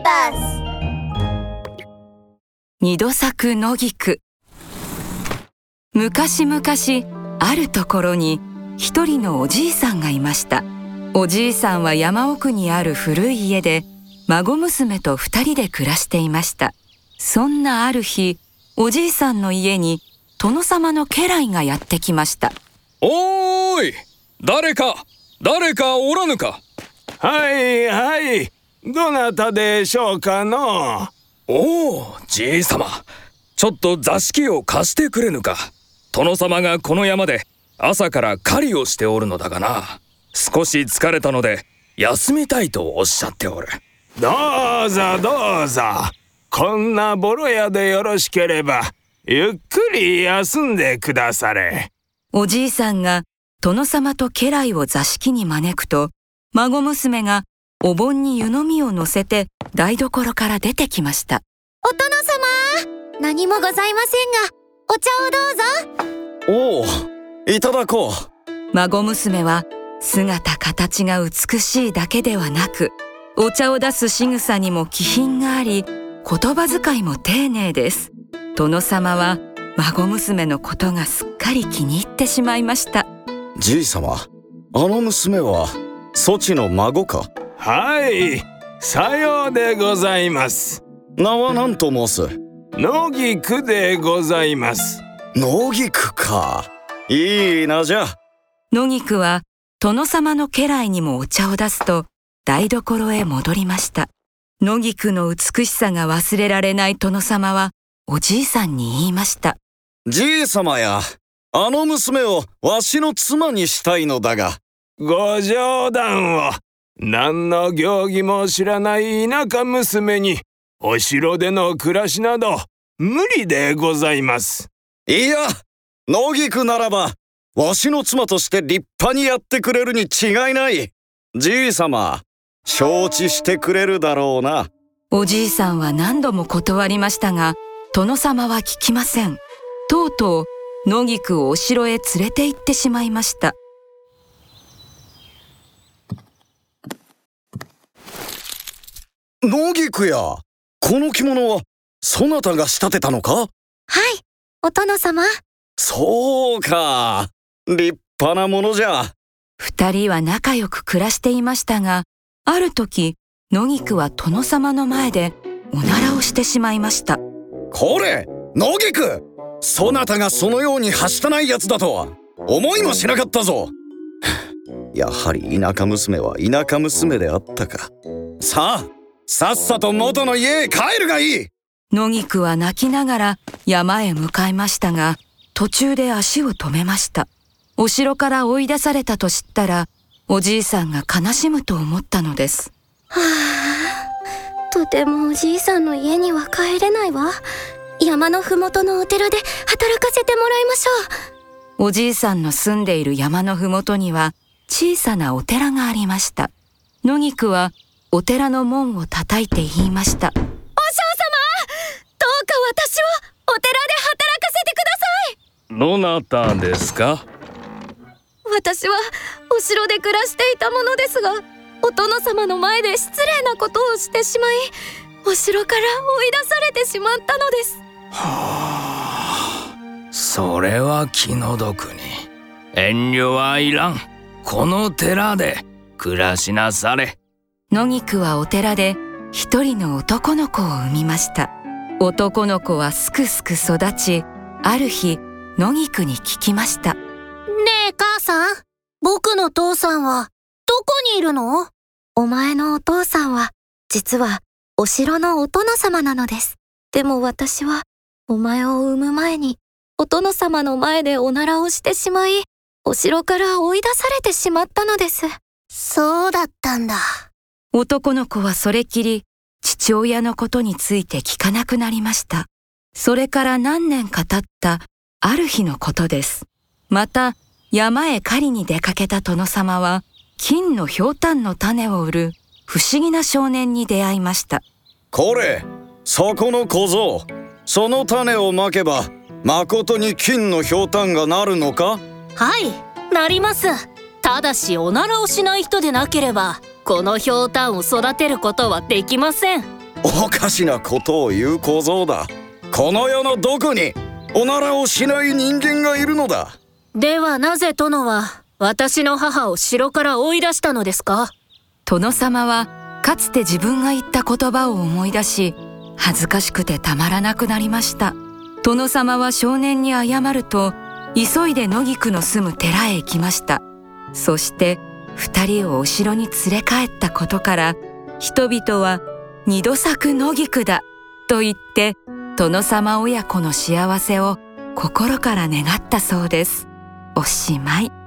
ーバス二度咲く野菊。昔々あるところに一人のおじいさんがいました。おじいさんは山奥にある古い家で孫娘と二人で暮らしていました。そんなある日おじいさんの家に殿様の家来がやってきました。おーい！誰か！誰かおらぬか？はいはいどなたでしょうかの？おおじい様。ちょっと座敷を貸してくれぬか。殿様がこの山で朝から狩りをしておるのだがな。少し疲れたので休みたいとおっしゃっておる。どうぞどうぞ。こんなボロ屋でよろしければゆっくり休んでくだされ。おじいさんが殿様と家来を座敷に招くと孫娘がお盆に湯飲みを乗せて台所から出てきました。お殿様何もございませんがお茶をどうぞ。おおいただこう。孫娘は姿形が美しいだけではなくお茶を出す仕草にも気品があり言葉遣いも丁寧です。殿様は孫娘のことがすっかり気に入ってしまいました。じい様あの娘はそちの孫かはい。さようでございます。名は何と申す？野菊でございます。野菊か。いいなじゃ野菊は殿様の家来にもお茶を出すと台所へ戻りました。野菊の美しさが忘れられない殿様はおじいさんに言いました。じい様やあの娘をわしの妻にしたいのだが。ご冗談を何の行儀も知らない田舎娘にお城での暮らしなど無理でございます。いや野菊ならばわしの妻として立派にやってくれるに違いない。じい様承知してくれるだろうな。おじいさんは何度も断りましたが殿様は聞きません。とうとう野菊をお城へ連れて行ってしまいました野菊やこの着物はそなたが仕立てたのか？はいお殿様。そうか。立派なものじゃ。二人は仲良く暮らしていましたがある時野菊は殿様の前でおならをしてしまいました。これ野菊！そなたがそのようにはしたないやつだとは思いもしなかったぞ。やはり田舎娘は田舎娘であったか。さあさっさと元の家へ帰るがいい。野菊は泣きながら山へ向かいましたが途中で足を止めました。お城から追い出されたと知ったらおじいさんが悲しむと思ったのです。はあとてもおじいさんの家には帰れないわ。山のふもとのお寺で働かせてもらいましょう。おじいさんの住んでいる山のふもとには小さなお寺がありました。野菊はお寺の門を叩いて言いました。お嬢様どうか私をお寺で働かせてください。どなたですか？私はお城で暮らしていたものですがお殿様の前で失礼なことをしてしまいお城から追い出されてしまったのです。はあそれは気の毒に。遠慮はいらん。この寺で暮らしなされ野菊はお寺で一人の男の子を産みました。男の子はすくすく育ちある日野菊に聞きました。ねえ母さん僕の父さんはどこにいるの？お前のお父さんは実はお城のお殿様なのです。でも私はお前を産む前にお殿様の前でおならをしてしまいお城から追い出されてしまったのです。そうだったんだ男の子はそれきり父親のことについて聞かなくなりました。それから何年か経ったある日のことです。また山へ狩りに出かけた殿様は金のひょうたんの種を売る不思議な少年に出会いました。これそこの小僧。その種をまけば誠に金のひょうたんがなるのか？はいなります。ただしおならをしない人でなければこのひょうたんを育てることはできません。おかしなことを言う小僧だ。この世のどこにおならをしない人間がいるのだ。ではなぜ殿は私の母を城から追い出したのですか？殿様はかつて自分が言った言葉を思い出し恥ずかしくてたまらなくなりました。殿様は少年に謝ると急いで野菊の住む寺へ行きました。そして二人をお城に連れ帰ったことから人々は二度咲く野菊だと言って殿様親子の幸せを心から願ったそうです。おしまい。